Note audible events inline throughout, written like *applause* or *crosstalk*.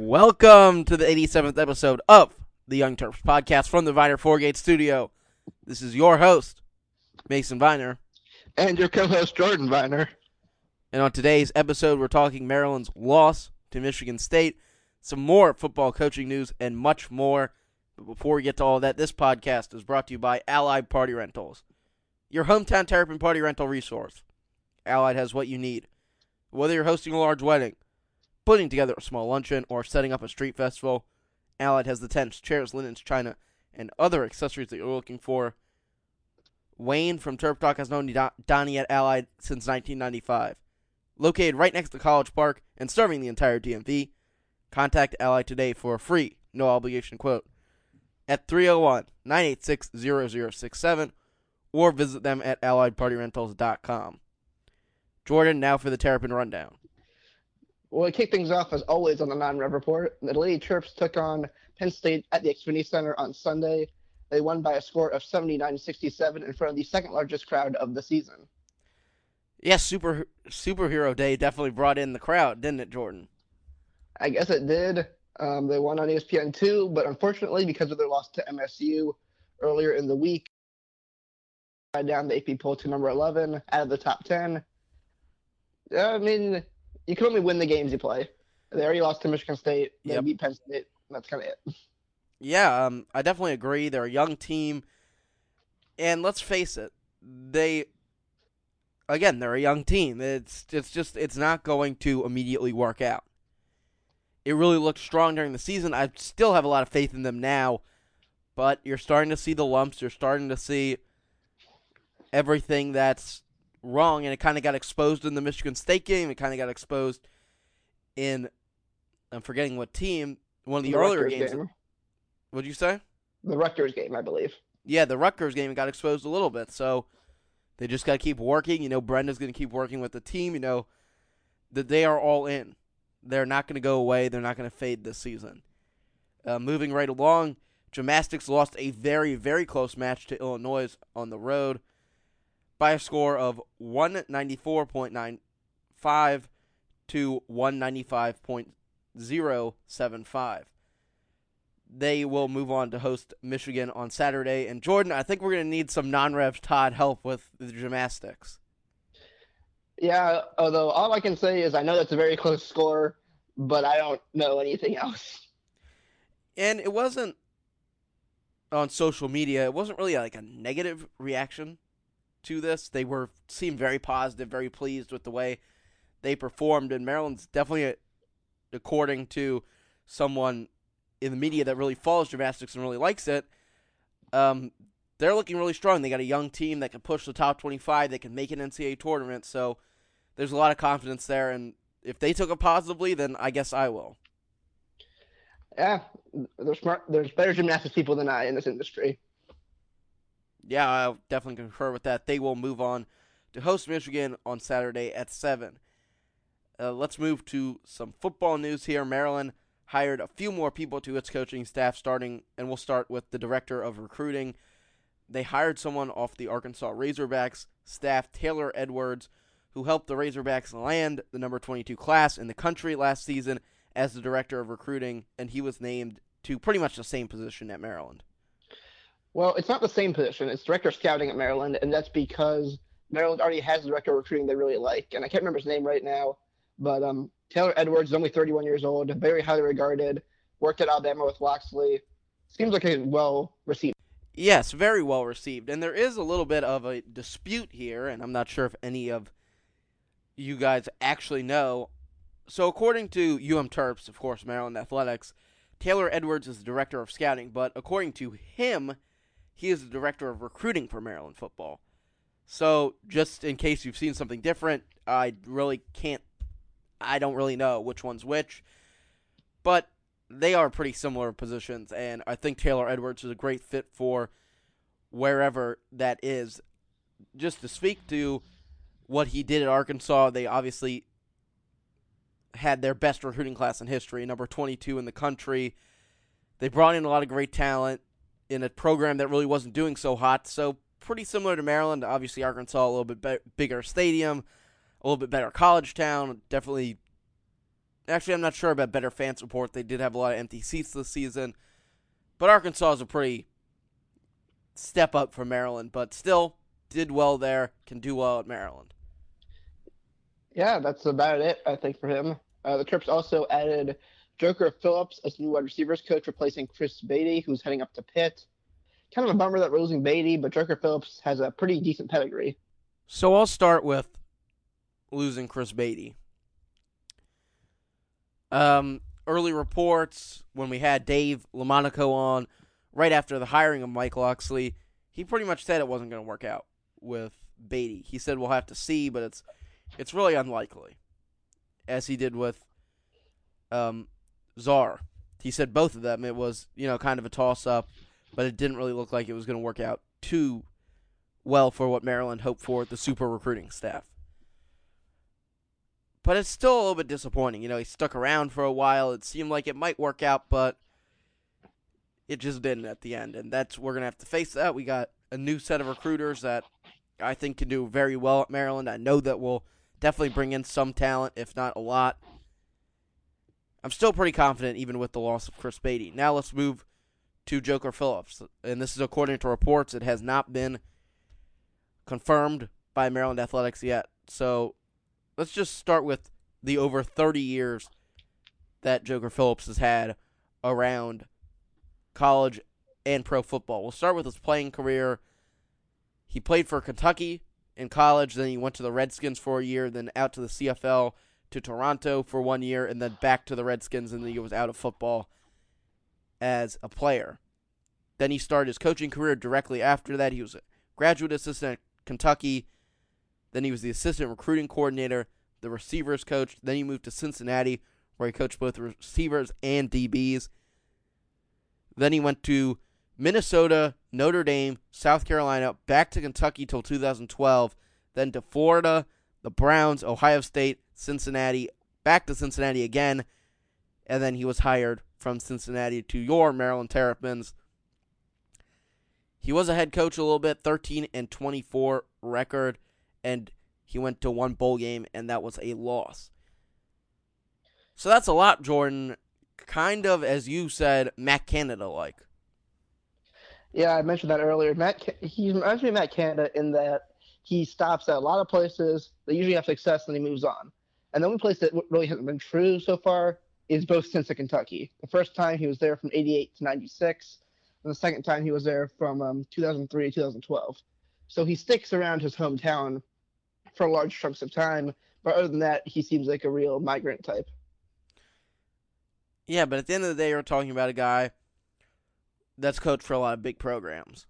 Welcome to the 87th episode of the Young Terps podcast from the Viner Foregate studio. This is your host, Mason Viner. And your co-host Jordan Viner. And on today's episode, we're talking Maryland's loss to Michigan State, some more football coaching news, and much more. But before we get to all that, this podcast is brought to you by Allied Party Rentals, your hometown Terrapin party rental resource. Allied has what you need. Whether you're hosting a large wedding, putting together a small luncheon, or setting up a street festival, Allied has the tents, chairs, linens, china, and other accessories that you're looking for. Wayne from Terp Talk has known Donnie at Allied since 1995. Located right next to College Park and serving the entire DMV, contact Allied today for a free, no obligation quote at 301 986 0067 or visit them at alliedpartyrentals.com. Jordan, now for the Terrapin Rundown. Well, to kick things off, as always, on the non-rev report, the Lady Terps took on Penn State at the Xfinity Center on Sunday. They won by a score of 79-67 in front of the second largest crowd of the season. Yes, super superhero day definitely brought in the crowd, didn't it, Jordan? I guess it did. Um, they won on ESPN two, but unfortunately, because of their loss to MSU earlier in the week, down the AP poll to number 11 out of the top 10. I mean, you can only win the games you play. They already lost to Michigan State. They Yep. beat Penn State. That's kind of it. Yeah, um, I definitely agree. They're a young team, and let's face it, they again they're a young team. It's it's just it's not going to immediately work out. It really looked strong during the season. I still have a lot of faith in them now, but you're starting to see the lumps. You're starting to see everything that's wrong, and it kind of got exposed in the Michigan State game. It kind of got exposed in I'm forgetting what team. One of the, earlier Rutgers games. game. What'd you say? The Rutgers game, I believe. Yeah, the Rutgers game got exposed a little bit, so they just got to keep working. You know, Brenda's going to keep working with the team. You know, that they are all in. They're not going to go away. They're not going to fade this season. Uh, moving right along, Gymnastics lost a very, very close match to Illinois on the road by a score of 194.95 to 195.075 they will move on to host Michigan on Saturday. And Jordan, I think we're going to need some non-rev Todd help with the gymnastics. Yeah, although all I can say is I know that's a very close score, but I don't know anything else. And it wasn't on social media. It wasn't really like a negative reaction to this. They were seemed very positive, very pleased with the way they performed. And Maryland's definitely, according to someone in the media that really follows gymnastics and really likes it, um, they're looking really strong. They got a young team that can push the top 25. They can make an NCAA tournament. So there's a lot of confidence there. And if they took it positively, then I guess I will. Yeah, there's smart. There's better gymnastics people than I in this industry. Yeah, I definitely concur with that. They will move on to host Michigan on Saturday at 7. Uh, let's move to some football news here. Maryland hired a few more people to its coaching staff, starting, and we'll start with the director of recruiting. They hired someone off the Arkansas Razorbacks staff, Taylor Edwards, who helped the Razorbacks land the number 22 class in the country last season as the director of recruiting, and he was named to pretty much the same position at Maryland. Well, it's not the same position. It's director of scouting at Maryland, and that's because Maryland already has a director of recruiting they really like, and I can't remember his name right now, but um, Taylor Edwards is only 31 years old, very highly regarded. Worked at Alabama with Locksley. Seems like a well received. Yes, very well received. And there is a little bit of a dispute here, and I'm not sure if any of you guys actually know. So, according to UM Terps, of course, Maryland Athletics, Taylor Edwards is the director of scouting, but according to him, he is the director of recruiting for Maryland football. So, just in case you've seen something different, I really can't, I don't really know which one's which. But they are pretty similar positions, and I think Taylor Edwards is a great fit for wherever that is. Just to speak to what he did at Arkansas, they obviously had their best recruiting class in history, number 22 in the country. They brought in a lot of great talent in a program that really wasn't doing so hot. So, pretty similar to Maryland. Obviously, Arkansas, a little bit be- bigger stadium, a little bit better college town. Definitely Actually, I'm not sure about better fan support. They did have a lot of empty seats this season. But Arkansas is a pretty step up for Maryland, but still did well there, can do well at Maryland. Yeah, that's about it, I think, for him. Uh, the Terps also added Joker Phillips as new wide receivers coach, replacing Chris Beatty, who's heading up to Pitt. Kind of a bummer that we're losing Beatty, but Joker Phillips has a pretty decent pedigree. So I'll start with losing Chris Beatty. Um, early reports when we had Dave LaMonaco on right after the hiring of Mike Locksley, he pretty much said it wasn't going to work out with Beatty. He said we'll have to see, but it's it's really unlikely, as he did with um, Czar. He said both of them. It was you know kind of a toss up, but it didn't really look like it was going to work out too well for what Maryland hoped for the super recruiting staff. But it's still a little bit disappointing. You know, he stuck around for a while. It seemed like it might work out, but it just didn't at the end. And that's we're gonna have to face that. We got a new set of recruiters that I think can do very well at Maryland. I know that will definitely bring in some talent, if not a lot. I'm still pretty confident, even with the loss of Chris Beatty. Now let's move to Joker Phillips, and this is according to reports. It has not been confirmed by Maryland Athletics yet. So let's just start with the over 30 years that Joker Phillips has had around college and pro football. We'll start with his playing career. He played for Kentucky in college, then he went to the Redskins for a year, then out to the CFL to Toronto for one year, and then back to the Redskins, and then he was out of football as a player. Then he started his coaching career directly after that. He was a graduate assistant at Kentucky. Then he was the assistant recruiting coordinator, the receivers coach. Then he moved to Cincinnati, where he coached both receivers and DBs. Then he went to Minnesota, Notre Dame, South Carolina, back to Kentucky till 2012, then to Florida, the Browns, Ohio State, Cincinnati, back to Cincinnati again, and then he was hired from Cincinnati to your Maryland Terrapins. He was a head coach a little bit, 13 and 24 record, and he went to one bowl game, and that was a loss. So that's a lot, Jordan. Kind of, as you said, Matt Canada like. Yeah, I mentioned that earlier. Matt, he reminds me of Matt Canada in that he stops at a lot of places. They usually have success, and he moves on. And the only place that really hasn't been true so far is both at Kentucky. The first time he was there from 88 to 96, and the second time he was there from um, 2003 to 2012. So he sticks around his hometown for large chunks of time. But other than that, he seems like a real migrant type. Yeah, but at the end of the day, you're talking about a guy that's coached for a lot of big programs.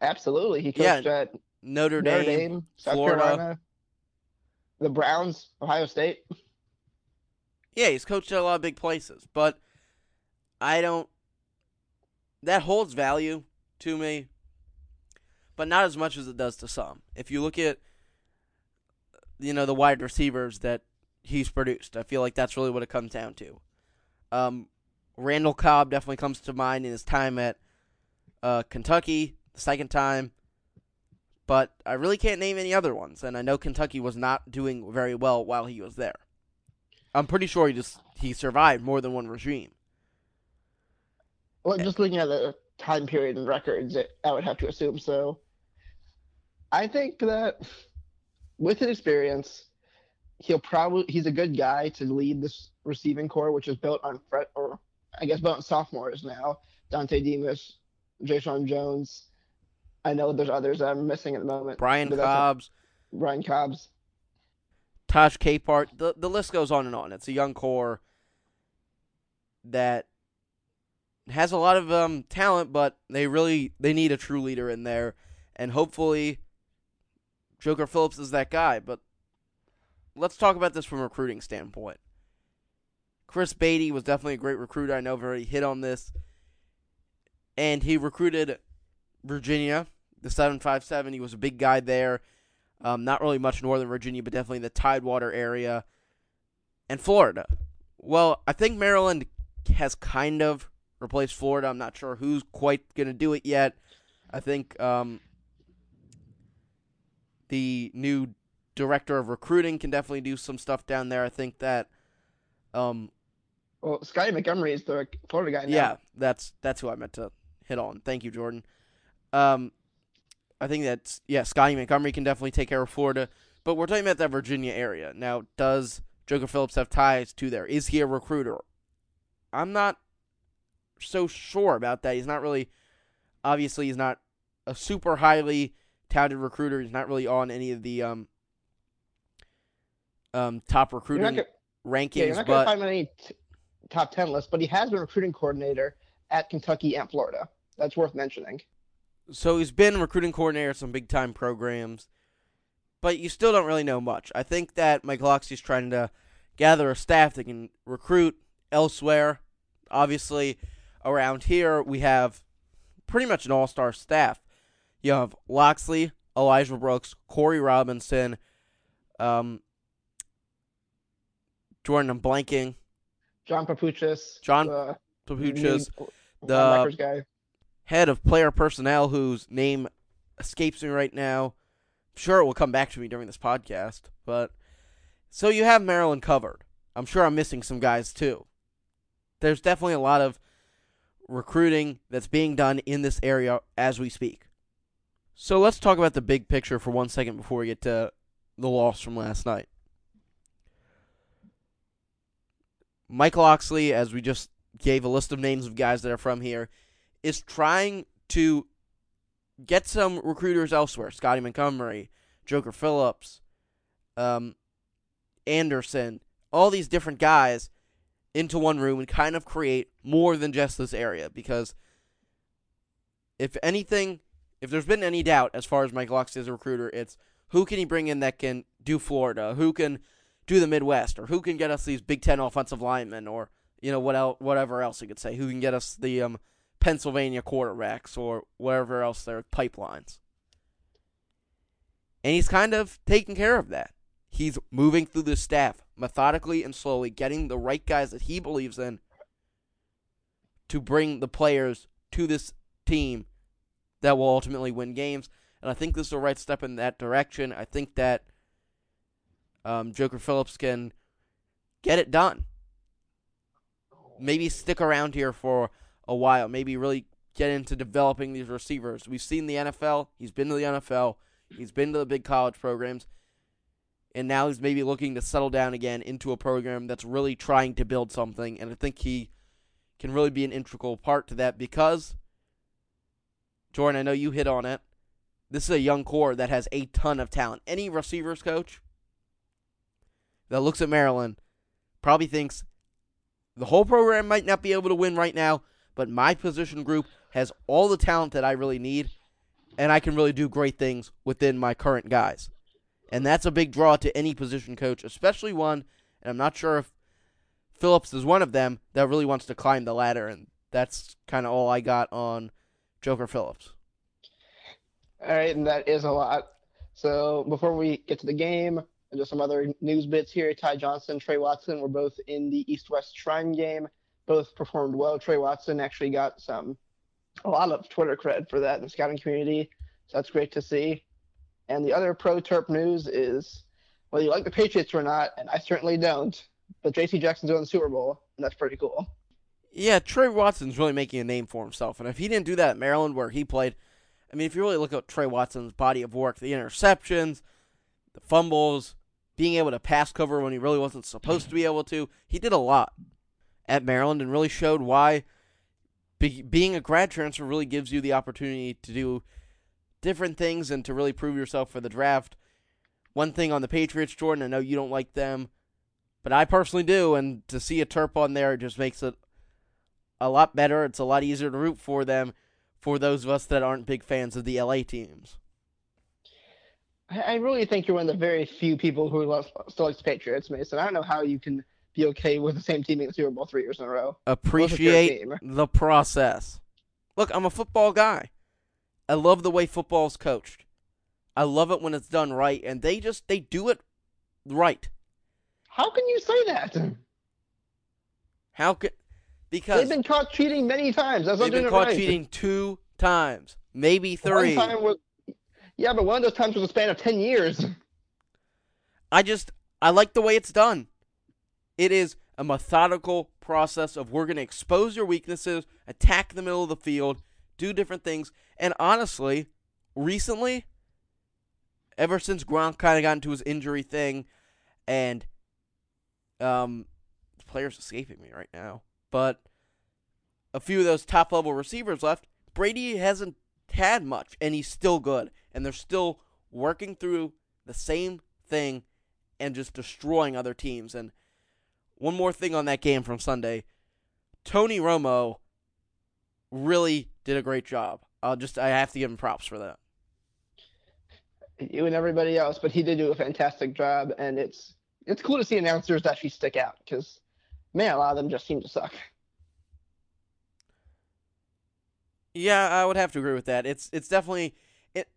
Absolutely, he coached Yeah, at Notre, Notre Dame, South Florida. Carolina, the Browns, Ohio State. Yeah, he's coached at a lot of big places, but I don't. That holds value to me, but not as much as it does to some. If you look at, you know, the wide receivers that he's produced, I feel like that's really what it comes down to. Um, Randall Cobb definitely comes to mind in his time at uh, Kentucky, the second time, but I really can't name any other ones, and I know Kentucky was not doing very well while he was there. I'm pretty sure he just he survived more than one regime. Well, just looking at the time period and records, it, I would have to assume so. I think that with his experience, he'll probably he's a good guy to lead this receiving core, which is built on fre- or I guess built on sophomores now. Dontay Demus, Jay Jones. I know there's others I'm missing at the moment. Brian but that's a- Cobbs, Brian Cobbs. Tahj Capehart, the the list goes on and on. It's a young core that has a lot of um talent, but they really they need a true leader in there, and hopefully, Joker Phillips is that guy. But let's talk about this from a recruiting standpoint. Chris Beatty was definitely a great recruiter. I know I've already hit on this, and he recruited Virginia, the seven five seven. He was a big guy there. Um, not really much Northern Virginia, but definitely the Tidewater area and Florida. Well, I think Maryland has kind of replaced Florida. I'm not sure who's quite going to do it yet. I think um, the new director of recruiting can definitely do some stuff down there. I think that Um, Well, Scotty Montgomery is the Florida guy now. yeah, that's that's who I meant to hit on. Thank you, Jordan. Um, I think that's yeah. Scotty Montgomery can definitely take care of Florida, but we're talking about that Virginia area now. Does Joker Phillips have ties to there? Is he a recruiter? I'm not so sure about that. He's not really. Obviously, he's not a super highly touted recruiter. He's not really on any of the um, um, top recruiting gonna, rankings, yeah, you're not but to find any t- top 10 lists, but he has been recruiting coordinator at Kentucky and Florida. That's worth mentioning. So he's been recruiting coordinator at some big time programs, but you still don't really know much. I think that Mike Locksley's trying to gather a staff that can recruit elsewhere. Obviously, around here we have pretty much an all star staff. You have Locksley, Elijah Brooks, Corey Robinson, um, Jordan. I'm blanking. John Papuchis. John the Papuchis, new the- linebackers guy. Head of player personnel, whose name escapes me right now. I'm sure it will come back to me during this podcast. But so you have Maryland covered. I'm sure I'm missing some guys too. There's definitely a lot of recruiting that's being done in this area as we speak. So let's talk about the big picture for one second before we get to the loss from last night. Mike Locksley, as we just gave a list of names of guys that are from here, is trying to get some recruiters elsewhere. Scotty Montgomery, Joker Phillips, um, Anderson, all these different guys into one room and kind of create more than just this area. Because if anything, if there's been any doubt as far as Mike Locksley is a recruiter, it's who can he bring in that can do Florida? Who can do the Midwest? Or who can get us these Big Ten offensive linemen? Or you know what el- whatever else you could say. Who can get us the um, Pennsylvania quarterbacks or wherever else their pipelines. And he's kind of taking care of that. He's moving through the staff methodically and slowly, getting the right guys that he believes in to bring the players to this team that will ultimately win games. And I think this is the right step in that direction. I think that um, Joker Phillips can get it done. Maybe stick around here for a while. Maybe really get into developing these receivers. We've seen the NFL. He's been to the NFL. He's been to the big college programs. And now he's maybe looking to settle down again into a program that's really trying to build something. And I think he can really be an integral part to that because, Jordan, I know you hit on it. This is a young core that has a ton of talent. Any receivers coach that looks at Maryland probably thinks the whole program might not be able to win right now, but my position group has all the talent that I really need, and I can really do great things within my current guys. And that's a big draw to any position coach, especially one, and I'm not sure if Phillips is one of them, that really wants to climb the ladder. And that's kind of all I got on Joker Phillips. All right, and that is a lot. So before we get to the game, and just some other news bits here. Ty Johnson, Trey Watson were both in the East-West Shrine game. Both performed well. Trey Watson actually got some a lot of Twitter cred for that in the scouting community. So that's great to see. And the other pro Terp news is whether you like the Patriots or not, and I certainly don't, but JC Jackson's doing the Super Bowl, and that's pretty cool. Yeah, Trey Watson's really making a name for himself. And if he didn't do that at Maryland where he played, I mean, if you really look at Trey Watson's body of work, the interceptions, the fumbles, being able to pass cover when he really wasn't supposed to be able to, he did a lot at Maryland and really showed why be, being a grad transfer really gives you the opportunity to do different things and to really prove yourself for the draft. One thing on the Patriots, Jordan, I know you don't like them, but I personally do, and to see a Terp on there just makes it a lot better. It's a lot easier to root for them for those of us that aren't big fans of the LA teams. I really think you're one of the very few people who still likes the Patriots, Mason. I don't know how you can be okay with the same team the Super Bowl three years in a row. Appreciate the process. Look, I'm a football guy. I love the way football's coached. I love it when it's done right, and they just they do it right. How can you say that? How could because They've been caught cheating many times. That's they've been caught right. cheating two times, maybe three. One time was, yeah, but one of those times was a span of ten years. I just I like the way it's done. It is a methodical process of we're going to expose your weaknesses, attack the middle of the field, do different things. And honestly, recently, ever since Gronk kind of got into his injury thing, and um, player's escaping me right now, but a few of those top level receivers left, Brady hasn't had much, and he's still good, and they're still working through the same thing and just destroying other teams. And one more thing on that game from Sunday, Tony Romo really did a great job. I'll just I have to give him props for that. You and everybody else, but he did do a fantastic job, and it's it's cool to see announcers actually stick out because man, a lot of them just seem to suck. Yeah, I would have to agree with that. It's it's definitely it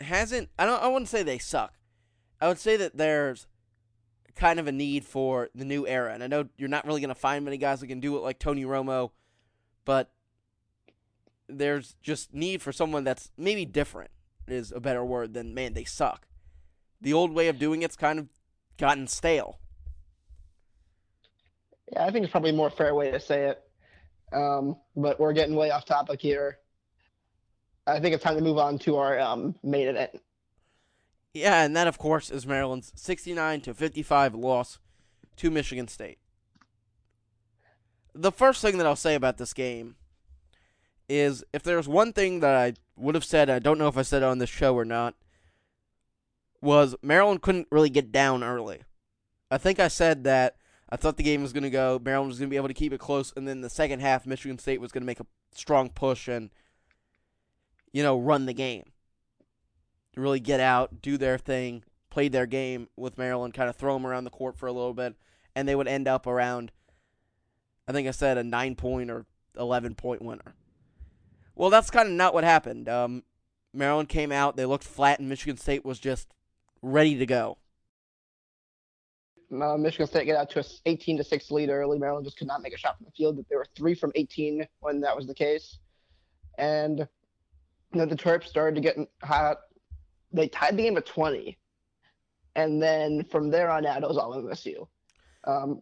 hasn't I don't I wouldn't say they suck. I would say that there's kind of a need for the new era. And I know you're not really going to find many guys that can do it like Tony Romo, but there's just need for someone that's maybe different is a better word than man they suck. The old way of doing it's kind of gotten stale. Yeah, I think it's probably a more fair way to say it. Um, but we're getting way off topic here. I think it's time to move on to our um, main event. Yeah, and that of course is Maryland's 69 to 55 loss to Michigan State. The first thing that I'll say about this game is if there's one thing that I would have said, I don't know if I said it on this show or not, was Maryland couldn't really get down early. I think I said that I thought the game was going to go, Maryland was going to be able to keep it close, and then the second half, Michigan State was going to make a strong push and, you know, run the game. Really get out, do their thing, play their game with Maryland, kind of throw them around the court for a little bit, and they would end up around, I think I said, a nine point or 11 point winner. Well, that's kind of not what happened. Um, Maryland came out, they looked flat, and Michigan State was just ready to go. Uh, Michigan State get out to a 18 to six lead early. Maryland just could not make a shot from the field. They were three from 18 when that was the case, and you know, the Terps started to get hot. They tied the game at 20, and then from there on out, it was all MSU. Um,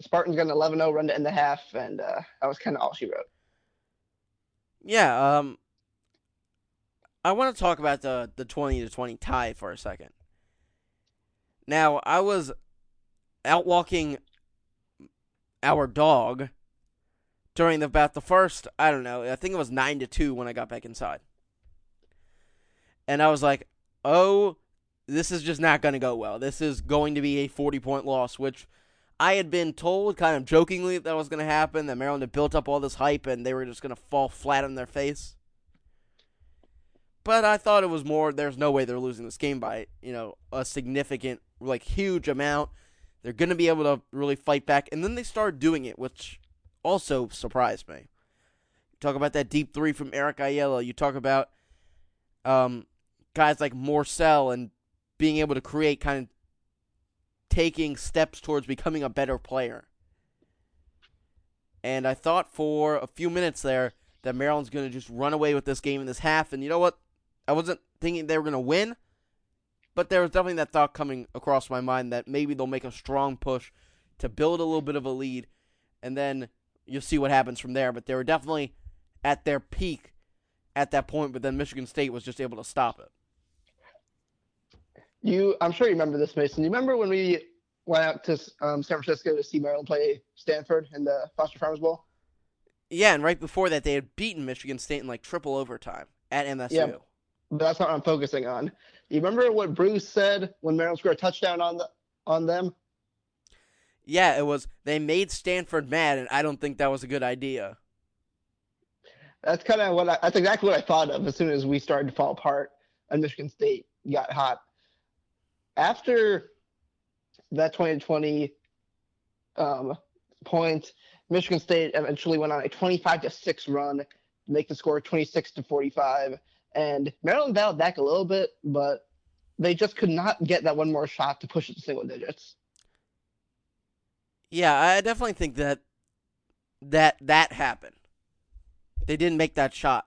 Spartans got an 11-0 run to end the half, and uh, that was kind of all she wrote. Yeah, um, I want to talk about the the twenty to twenty tie for a second. Now, I was out walking our dog during the, about the first, I don't know, I think it was nine to two when I got back inside, and I was like, "Oh, this is just not going to go well. This is going to be a forty point loss," which I had been told kind of jokingly that was going to happen, that Maryland had built up all this hype and they were just going to fall flat on their face. But I thought it was more, there's no way they're losing this game by, you know, a significant, like, huge amount. They're going to be able to really fight back. And then they started doing it, which also surprised me. Talk about that deep three from Eric Ayala. You talk about um, guys like Morsell and being able to create kind of taking steps towards becoming a better player. And I thought for a few minutes there that Maryland's going to just run away with this game in this half. And you know what? I wasn't thinking they were going to win, but there was definitely that thought coming across my mind that maybe they'll make a strong push to build a little bit of a lead, and then you'll see what happens from there. But they were definitely at their peak at that point, but then Michigan State was just able to stop it. You, I'm sure you remember this, Mason. You remember when we went out to um, San Francisco to see Maryland play Stanford in the Foster Farmers Bowl? Yeah, and right before that, they had beaten Michigan State in like triple overtime at MSU. Yeah, but that's not what I'm focusing on. You remember what Bruce said when Maryland scored a touchdown on the on them? Yeah, it was they made Stanford mad, and I don't think that was a good idea. That's kind of what I, that's exactly what I thought of as soon as we started to fall apart and Michigan State got hot after that 2020 um, point, Michigan State eventually went on a 25 to six run, to make the score 26 to 45, and Maryland battled back a little bit, but they just could not get that one more shot to push it to single digits. Yeah, I definitely think that that that happened. They didn't make that shot.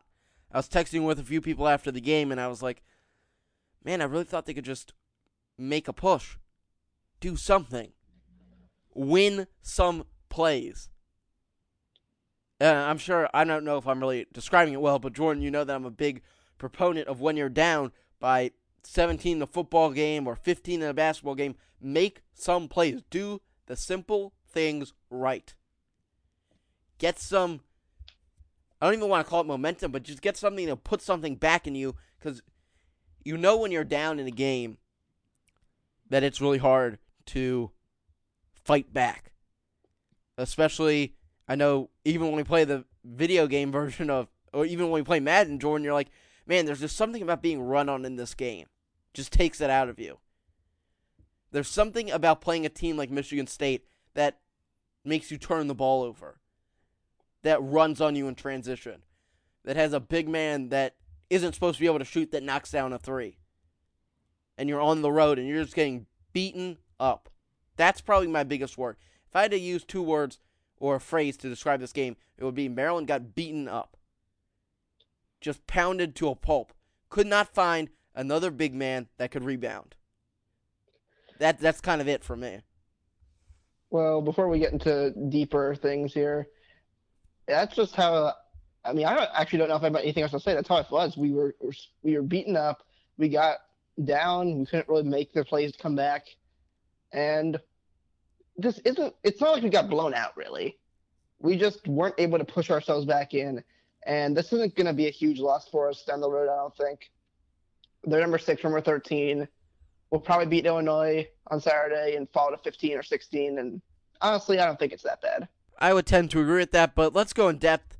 I was texting with a few people after the game, and I was like, "Man, I really thought they could just make a push, do something. win some plays. Uh, I'm sure, I don't know if I'm really describing it well, but Jordan, you know that I'm a big proponent of when you're down by 17 in a football game or 15 in a basketball game, make some plays. Do the simple things right. Get some, I don't even want to call it momentum, but just get something to put something back in you because you know when you're down in a game that it's really hard to fight back. Especially, I know even when we play the video game *laughs* version of, or even when we play Madden, Jordan, you're like, man, there's just something about being run on in this game. Just takes it out of you. There's something about playing a team like Michigan State that makes you turn the ball over, that runs on you in transition, that has a big man that isn't supposed to be able to shoot that knocks down a three. And you're on the road and you're just getting beaten up. That's probably my biggest word. If I had to use two words or a phrase to describe this game, it would be Maryland got beaten up. Just pounded to a pulp. Could not find another big man that could rebound. That that's kind of it for me. Well, before we get into deeper things here, that's just how. I mean, I actually don't know if I have anything else to say. That's how it was. We were we were beaten up. We got down. We couldn't really make the plays come back, and this isn't. It's not like we got blown out. Really, we just weren't able to push ourselves back in, and this isn't going to be a huge loss for us down the road. I don't think. They're number six, number thirteen we'll probably beat Illinois on Saturday and fall to 15 or 16. And honestly, I don't think it's that bad. I would tend to agree with that, but let's go in depth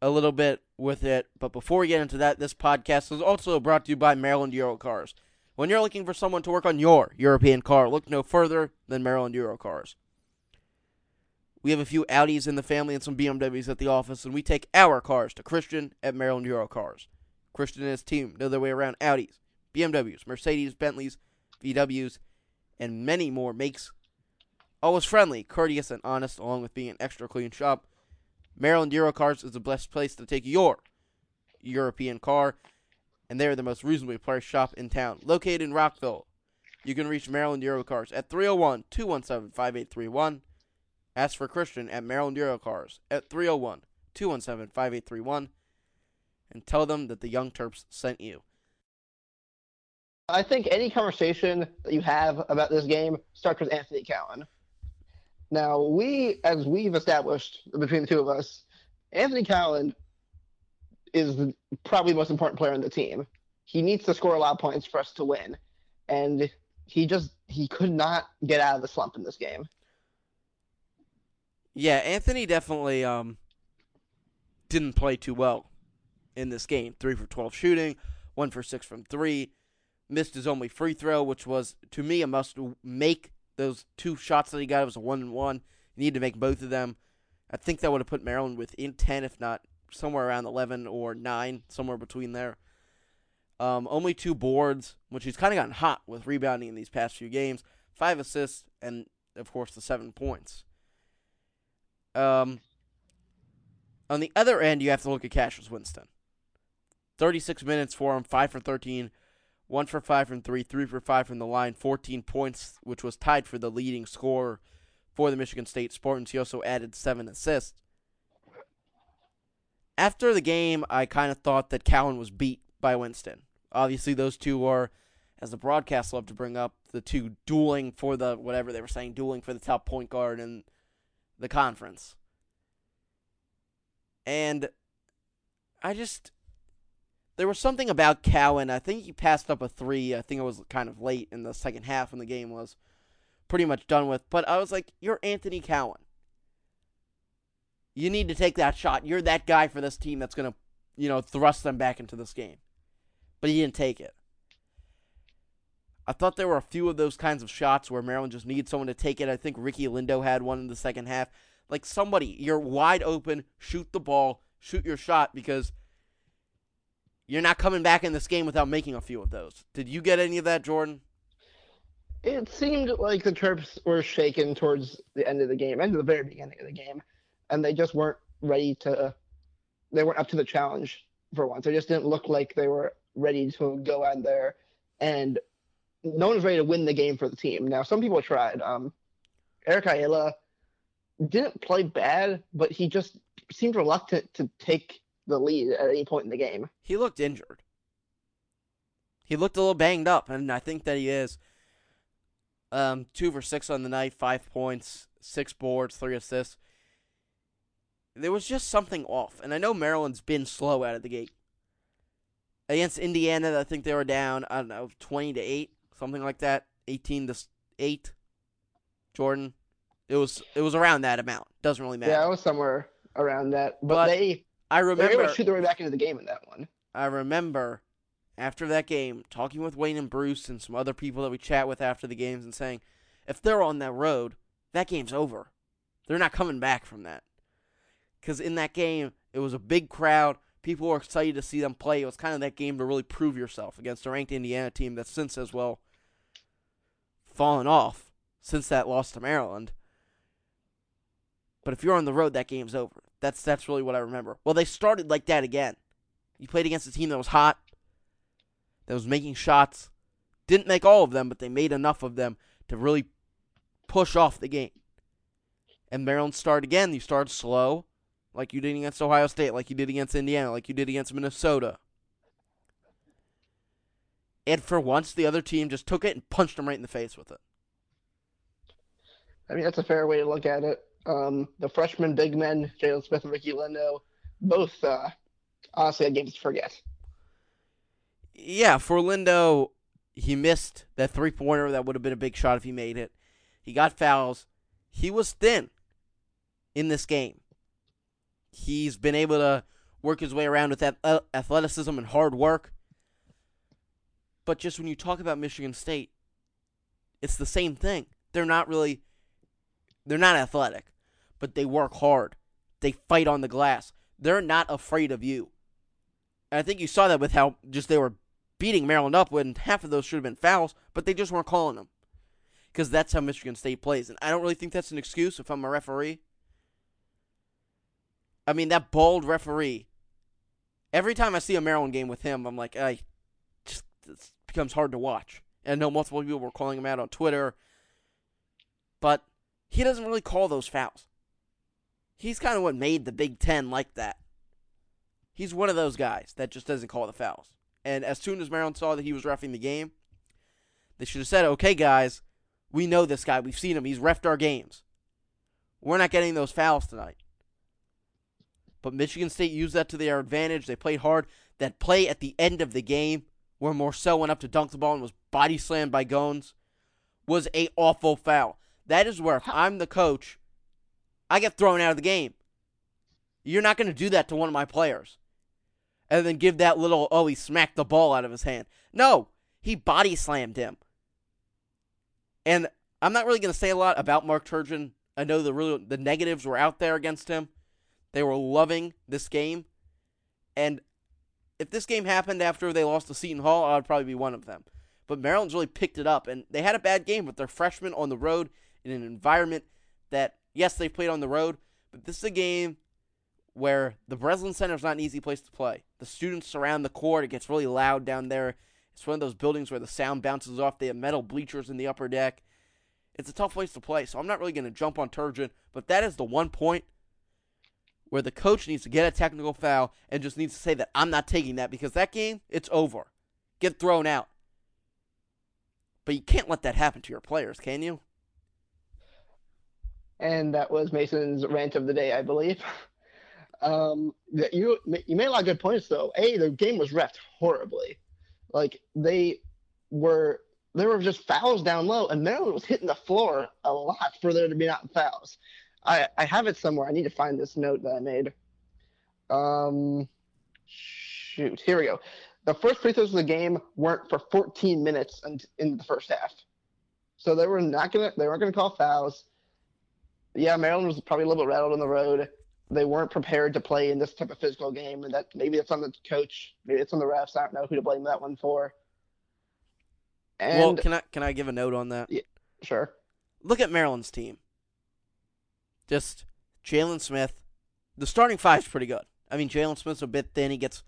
a little bit with it. But before we get into that, this podcast is also brought to you by Maryland Euro Cars. When you're looking for someone to work on your European car, look no further than Maryland Euro Cars. We have a few Audis in the family and some BMWs at the office, and we take our cars to Christian at Maryland Euro Cars. Christian and his team know their way around Audis, BMWs, Mercedes, Bentleys, VWs, and many more makes always friendly, courteous, and honest, along with being an extra clean shop. Maryland Eurocars is the best place to take your European car, and they're the most reasonably priced shop in town. Located in Rockville, you can reach Maryland Eurocars at 301 217 5831. Ask for Christian at Maryland Eurocars at 301 217 5831 and tell them that the Young Terps sent you. I think any conversation that you have about this game starts with Anthony Cowan. Now, we, as we've established between the two of us, Anthony Cowan is probably the most important player on the team. He needs to score a lot of points for us to win, and he just he could not get out of the slump in this game. Yeah, Anthony definitely um didn't play too well in this game. Three for twelve shooting, one for six from three missed his only free throw, which was to me a must make. Those two shots that he got it was a one and one. He needed to make both of them. I think that would have put Maryland within ten, if not somewhere around eleven or nine, somewhere between there. Um, only two boards, which he's kind of gotten hot with rebounding in these past few games. Five assists, and of course the seven points. Um, on the other end, you have to look at Cassius Winston. 36 minutes for him, 5 for 13, one for five from three, three for five from the line, 14 points, which was tied for the leading scorer for the Michigan State Spartans. He also added seven assists. After the game, I kind of thought that Cowan was beat by Winston. Obviously, those two are, as the broadcast love to bring up, the two dueling for the whatever they were saying, dueling for the top point guard in the conference. And I just there was something about Cowan. I think he passed up a three. I think it was kind of late in the second half when the game was pretty much done with. But I was like, you're Anthony Cowan. You need to take that shot. You're that guy for this team that's going to, you know, thrust them back into this game. But he didn't take it. I thought there were a few of those kinds of shots where Maryland just needs someone to take it. I think Ricky Lindo had one in the second half. Like somebody, you're wide open, shoot the ball, shoot your shot because you're not coming back in this game without making a few of those. Did you get any of that, Jordan? It seemed like the Terps were shaken towards the end of the game, end of the very beginning of the game, and they just weren't ready to. They weren't up to the challenge for once. They just didn't look like they were ready to go out there, and no one's ready to win the game for the team. Now, some people tried. Um, Eric Ayala didn't play bad, but he just seemed reluctant to take the lead at any point in the game. He looked injured. He looked a little banged up, and I think that he is. Um, two for six on the night, five points, six boards, three assists. There was just something off, and I know Maryland's been slow out of the gate. Against Indiana, I think they were down. I don't know, twenty to eight, something like that, eighteen to eight. Jordan, it was it was around that amount. Doesn't really matter. Yeah, it was somewhere around that, but, But they I they were remember. able to shoot their way back into the game in that one. I remember after that game talking with Wayne and Bruce and some other people that we chat with after the games and saying, if they're on that road, that game's over. They're not coming back from that. Because in that game, it was a big crowd. People were excited to see them play. It was kind of that game to really prove yourself against a ranked Indiana team that's since as well fallen off since that loss to Maryland. But if you're on the road, that game's over. That's that's really what I remember. Well, they started like that again. You played against a team that was hot, that was making shots. Didn't make all of them, but they made enough of them to really push off the game. And Maryland started again. You started slow, like you did against Ohio State, like you did against Indiana, like you did against Minnesota. And for once, the other team just took it and punched them right in the face with it. I mean, that's a fair way to look at it. Um, the freshman big men, Jalen Smith and Ricky Lindo, both uh, honestly had games to forget. Yeah, for Lindo, he missed that three pointer. That would have been a big shot if he made it. He got fouls. He was thin in this game. He's been able to work his way around with that uh, athleticism and hard work. But just when you talk about Michigan State, it's the same thing. They're not really they're not athletic, but they work hard. They fight on the glass. They're not afraid of you. And I think you saw that with how just they were beating Maryland up when half of those should have been fouls, but they just weren't calling them. Because that's how Michigan State plays. And I don't really think that's an excuse if I'm a referee. I mean, that bald referee, every time I see a Maryland game with him, I'm like, I just it becomes hard to watch. And I know multiple people were calling him out on Twitter, but he doesn't really call those fouls. He's kind of what made the Big Ten like that. He's one of those guys that just doesn't call the fouls. And as soon as Maryland saw that he was refing the game, they should have said, okay, guys, we know this guy. We've seen him. He's refed our games. We're not getting those fouls tonight. But Michigan State used that to their advantage. They played hard. That play at the end of the game where Morsell went up to dunk the ball and was body slammed by Goins was a awful foul. That is where if I'm the coach, I get thrown out of the game. You're not going to do that to one of my players. And then give that little, oh, he smacked the ball out of his hand. No, he body slammed him. And I'm not really going to say a lot about Mark Turgeon. I know the real, the negatives were out there against him. They were loving this game. And if this game happened after they lost to Seton Hall, I would probably be one of them. But Maryland's really picked it up, and they had a bad game with their freshmen on the road in an environment that, yes, they've played on the road, but this is a game where the Breslin Center is not an easy place to play. The students surround the court. It gets really loud down there. It's one of those buildings where the sound bounces off. They have metal bleachers in the upper deck. It's a tough place to play, so I'm not really going to jump on Turgeon, but that is the one point where the coach needs to get a technical foul and just needs to say that I'm not taking that because that game, it's over. Get thrown out. But you can't let that happen to your players, can you? And that was Mason's rant of the day, I believe. *laughs* Um, you you made a lot of good points though. A, the game was refed horribly. Like they were there were just fouls down low, and Maryland was hitting the floor a lot for there to be not fouls. I I have it somewhere. I need to find this note that I made. Um, shoot, here we go. The first free throws of the game weren't for 14 minutes in, in the first half, so they were not gonna they weren't gonna call fouls. Yeah, Maryland was probably a little bit rattled on the road. They weren't prepared to play in this type of physical game, and that maybe it's on the coach, maybe it's on the refs. I don't know who to blame that one for. And well, can I can I give a note on that? sure, Look at Maryland's team. Just Jalen Smith. The starting five's pretty good. I mean, Jalen Smith's a bit thin. He gets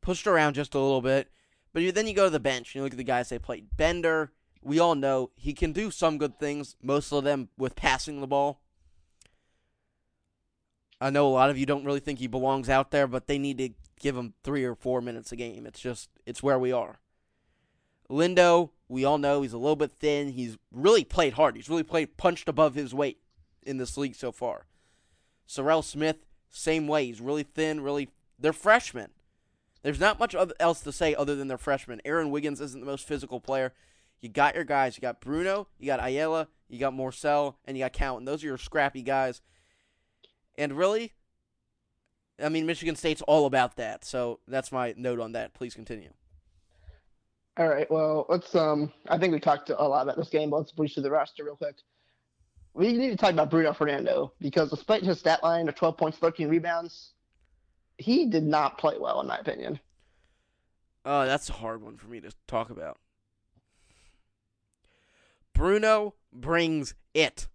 pushed around just a little bit. But you, then you go to the bench and you look at the guys they played. Bender, we all know he can do some good things, most of them with passing the ball. I know a lot of you don't really think he belongs out there, but they need to give him three or four minutes a game. It's just, it's where we are. Lindo, we all know he's a little bit thin. He's really played hard. He's really played punched above his weight in this league so far. Serrel Smith, same way. He's really thin, really. They're freshmen. There's not much else to say other than they're freshmen. Aaron Wiggins isn't the most physical player. You got your guys. You got Bruno, you got Ayala, you got Morsell, and you got Cowan. Those are your scrappy guys. And really, I mean, Michigan State's all about that. So that's my note on that. Please continue. All right. Well, let's. Um, I think we talked a lot about this game, but let's breeze through the roster real quick. We need to talk about Bruno Fernando because despite his stat line of 12 points, 13 rebounds, he did not play well, in my opinion. Oh, that's a hard one for me to talk about. Bruno brings it.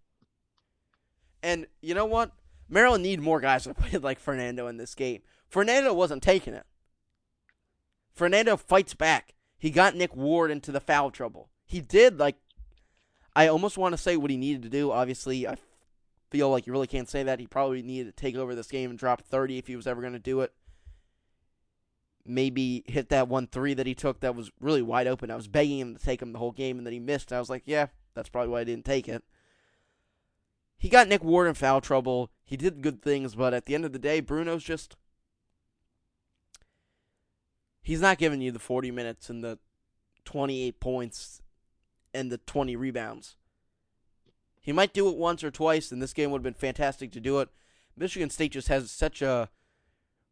And you know what? Maryland need more guys to *laughs* play like Fernando in this game. Fernando wasn't taking it. Fernando fights back. He got Nick Ward into the foul trouble. He did like I almost want to say what he needed to do. Obviously, I feel like you really can't say that. He probably needed to take over this game and drop 30 if he was ever going to do it. Maybe hit that one three that he took that was really wide open. I was begging him to take him the whole game, and then he missed. I was like, yeah, that's probably why I didn't take it. He got Nick Ward in foul trouble. He did good things, but at the end of the day, Bruno's just. He's not giving you the 40 minutes and the 28 points and the 20 rebounds. He might do it once or twice, and this game would have been fantastic to do it. Michigan State just has such a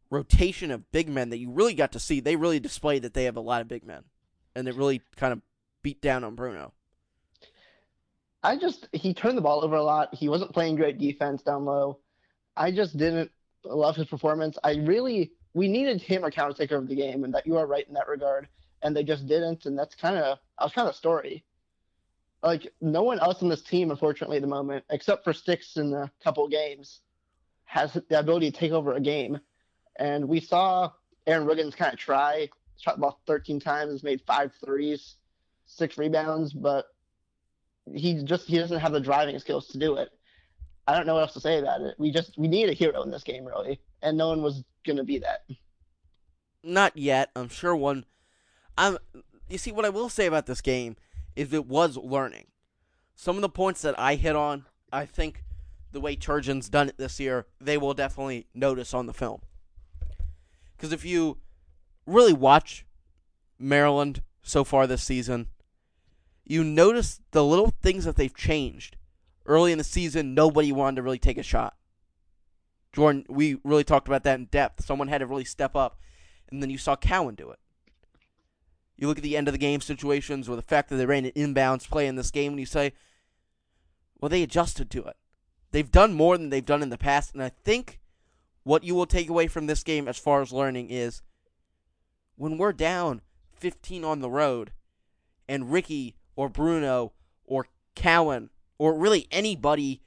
rotation of big men that you really got to see. They really displayed that they have a lot of big men, and they really kind of beat down on Bruno. I just he turned the ball over a lot. He wasn't playing great defense down low. I just didn't love his performance. I really we needed him counter take over the game, and that you are right in that regard. And they just didn't, and that's kind of I was kind of story like no one else on this team, unfortunately, at the moment, except for Stix in a couple games, has the ability to take over a game. And we saw Aaron Wiggins kind of try, shot ball 13 times, made five threes, six rebounds, but he just he doesn't have the driving skills to do it. I don't know what else to say about it. We just we need a hero in this game, really, and no one was gonna be that. Not yet. I'm sure one. I'm. You see, what I will say about this game is it was learning. Some of the points that I hit on, I think the way Turgeon's done it this year, they will definitely notice on the film. Because if you really watch Maryland so far this season, you notice the little things that they've changed. Early in the season, nobody wanted to really take a shot. Jordan, we really talked about that in depth. Someone had to really step up, and then you saw Cowan do it. You look at the end of the game situations or the fact that they ran an inbounds play in this game and you say, well, they adjusted to it. They've done more than they've done in the past. And I think what you will take away from this game as far as learning is when we're down 15 on the road and Ricky or Bruno or Cowan or really anybody,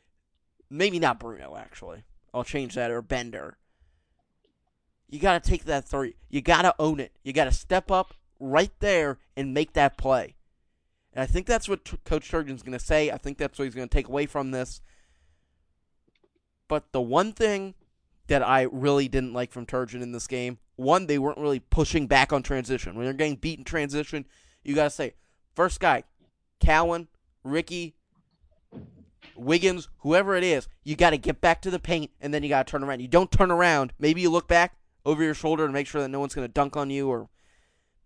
maybe not Bruno actually, I'll change that, or Bender. You got to take that three. You got to own it. You got to step up right there and make that play. And I think that's what T- Coach Turgeon's going to say. I think that's what he's going to take away from this. But the one thing that I really didn't like from Turgeon in this game, one, they weren't really pushing back on transition. When you're getting beat in transition, you got to say, first guy, Cowan, Ricky, Wiggins, whoever it is, you got to get back to the paint and then you got to turn around. You don't turn around. Maybe you look back over your shoulder to make sure that no one's going to dunk on you or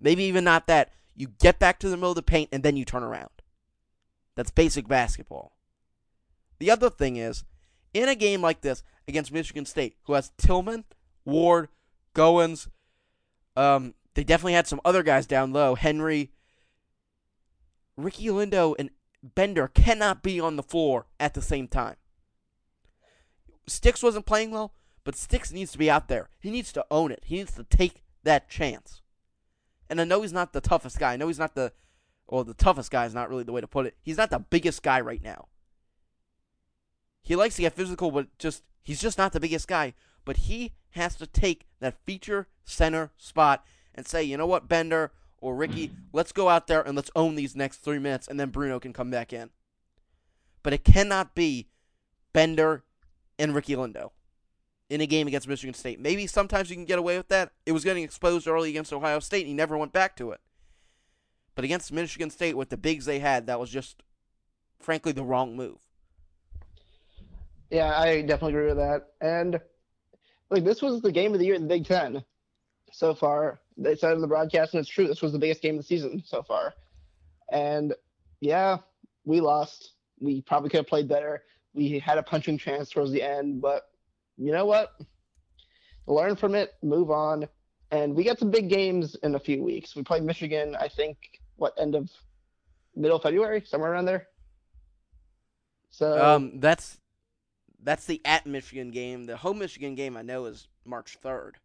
Maybe even not that. You get back to the middle of the paint and then you turn around. That's basic basketball. The other thing is, in a game like this against Michigan State, who has Tillman, Ward, Goins, um, they definitely had some other guys down low. Henry, Ricky Lindo, and Bender cannot be on the floor at the same time. Stix wasn't playing well, but Stix needs to be out there. He needs to own it. He needs to take that chance. And I know he's not the toughest guy. I know he's not the well, the toughest guy is not really the way to put it. He's not the biggest guy right now. He likes to get physical, but just he's just not the biggest guy. But he has to take that feature center spot and say, you know what, Bender or Ricky, let's go out there and let's own these next three minutes, and then Bruno can come back in. But it cannot be Bender and Ricky Lindo in a game against Michigan State. Maybe sometimes you can get away with that. It was getting exposed early against Ohio State, and he never went back to it. But against Michigan State, with the bigs they had, that was just, frankly, the wrong move. Yeah, I definitely agree with that. And like this was the game of the year in the Big Ten so far. They said in the broadcast, and it's true. This was the biggest game of the season so far. And yeah, we lost. We probably could have played better. We had a punching chance towards the end, but you know what? Learn from it, move on. And we got some big games in a few weeks. We play Michigan, I think, what, end of middle February, somewhere around there. So Um, that's that's the at Michigan game. The home Michigan game I know is March third.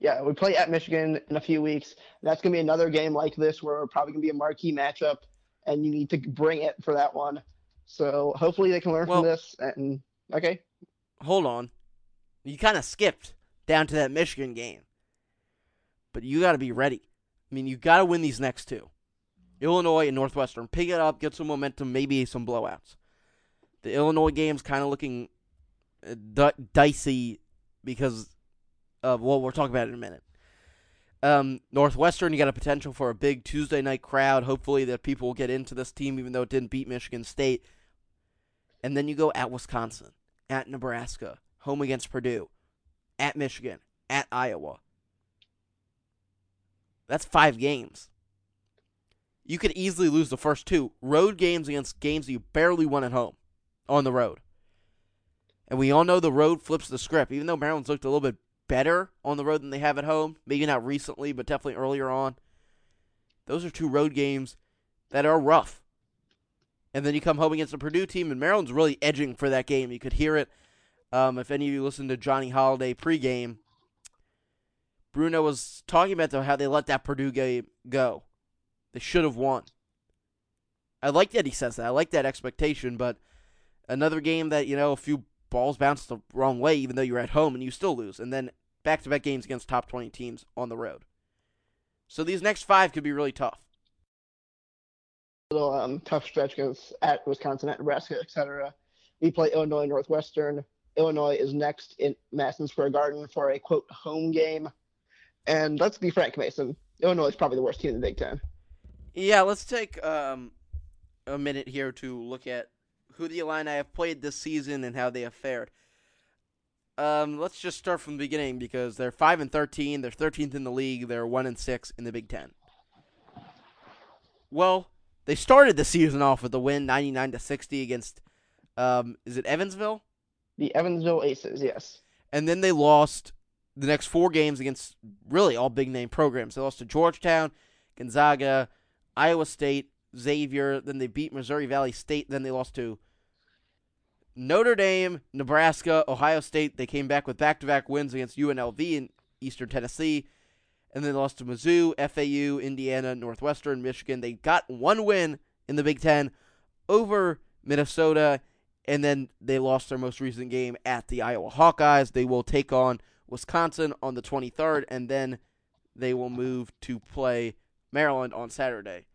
yeah, we play at Michigan in a few weeks. That's gonna be another game like this where we're probably gonna be a marquee matchup, and you need to bring it for that one. So hopefully they can learn Well- from this. And okay, Hold on, you kind of skipped down to that Michigan game, but you got to be ready. I mean, you got to win these next two. Illinois and Northwestern. Pick it up, get some momentum, maybe some blowouts. The Illinois game's kind of looking uh, di- dicey because of what we'll talk about in a minute. Um, Northwestern, you got a potential for a big Tuesday night crowd. Hopefully, that people will get into this team, even though it didn't beat Michigan State. And then you go at Wisconsin, at Nebraska, home against Purdue, at Michigan, at Iowa. That's five games. You could easily lose the first two road games against games you barely won at home on the road. And we all know the road flips the script. Even though Maryland's looked a little bit better on the road than they have at home, maybe not recently, but definitely earlier on. Those are two road games that are rough. And then you come home against a Purdue team, and Maryland's really edging for that game. You could hear it um, if any of you listened to Johnny Holiday pregame. Bruno was talking about how they let that Purdue game go. They should have won. I like that he says that. I like that expectation, but another game that, you know, a few balls bounced the wrong way, even though you're at home and you still lose. And then back to back games against top 20 teams on the road. So these next five could be really tough. Little um, tough stretch against at Wisconsin, at Nebraska, etc. We play Illinois Northwestern. Illinois is next in Madison Square Garden for a quote home game. And let's be frank, Mason. Illinois is probably the worst team in the Big Ten. Yeah, let's take um, a minute here to look at who the Illini have played this season and how they have fared. Um, let's just start from the beginning because they're five and thirteen. They're thirteenth in the league. They're one and six in the Big Ten. Well, they started the season off with a win, ninety-nine to sixty against. Um, is it Evansville? The Evansville Aces, yes. And then they lost the next four games against really all big name programs. They lost to Georgetown, Gonzaga, Iowa State, Xavier. Then they beat Missouri Valley State. Then they lost to Notre Dame, Nebraska, Ohio State. They came back with back to back wins against UNLV in Eastern Tennessee. And they lost to Mizzou, FAU, Indiana, Northwestern, Michigan. They got one win in the Big Ten over Minnesota. And then they lost their most recent game at the Iowa Hawkeyes. They will take on Wisconsin on the 23rd, and then they will move to play Maryland on Saturday.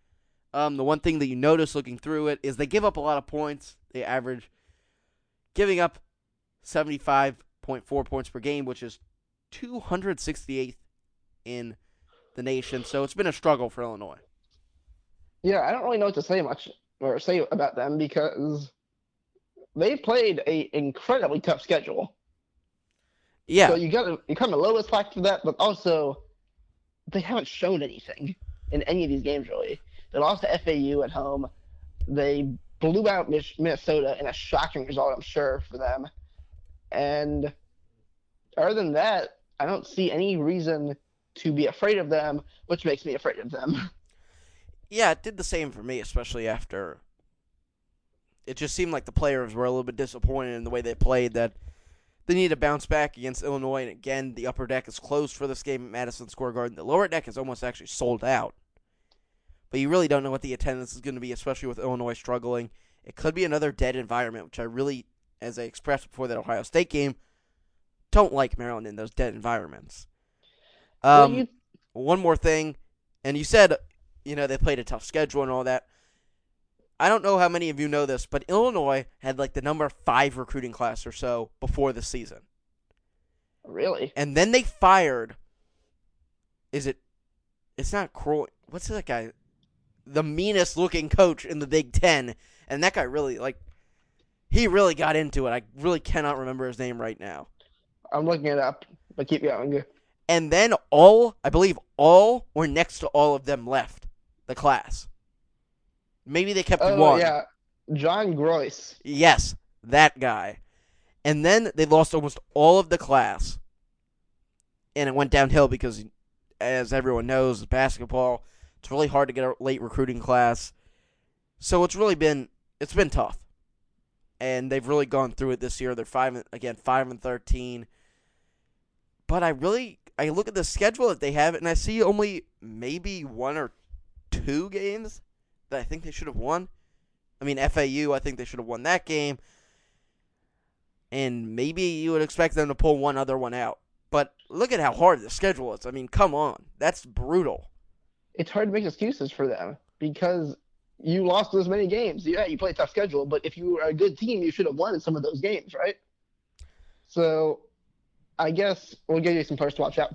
Um, the one thing that you notice looking through it is they give up a lot of points. They average giving up 75.4 points per game, which is 268th in the nation. So it's been a struggle for Illinois. Yeah, I don't really know what to say much or say about them because they played a incredibly tough schedule. Yeah, So you got to you kind of low slack for that, but also they haven't shown anything in any of these games really. They lost to FAU at home. They blew out Minnesota in a shocking result, I'm sure for them. And other than that, I don't see any reason to be afraid of them, which makes me afraid of them. *laughs* yeah, it did the same for me, especially after it just seemed like the players were a little bit disappointed in the way they played. That they need to bounce back against Illinois. And again, the upper deck is closed for this game at Madison Square Garden. The lower deck is almost actually sold out. But you really don't know what the attendance is going to be, especially with Illinois struggling. It could be another dead environment, which I really, as I expressed before that Ohio State game, don't like Maryland in those dead environments. Well, Um, you- one more thing, And you said, you know, they played a tough schedule and all that. I don't know how many of you know this, but Illinois had like the number five recruiting class or so before the season. Really? And then they fired. Is it? It's not Croy. What's that guy? The meanest looking coach in the Big Ten, and that guy really like. He really got into it. I really cannot remember his name right now. I'm looking it up, but keep going. And then all, I believe, all or next to all of them left the class. Maybe they kept Oh one. yeah, John Groce. Yes, that guy. And then they lost almost all of the class. And it went downhill because, as everyone knows, basketball, it's really hard to get a late recruiting class. So it's really been it's been tough. And they've really gone through it this year. They're five and- again, five and thirteen. But I really I look at the schedule that they have and I see only maybe one or two games that I think they should have won. I mean, FAU, I think they should have won that game. And maybe you would expect them to pull one other one out. But look at how hard the schedule is. I mean, come on. That's brutal. It's hard to make excuses for them because you lost those many games. Yeah, you play a tough schedule, but if you were a good team, you should have won some of those games, right? So, I guess we'll give you some players to watch out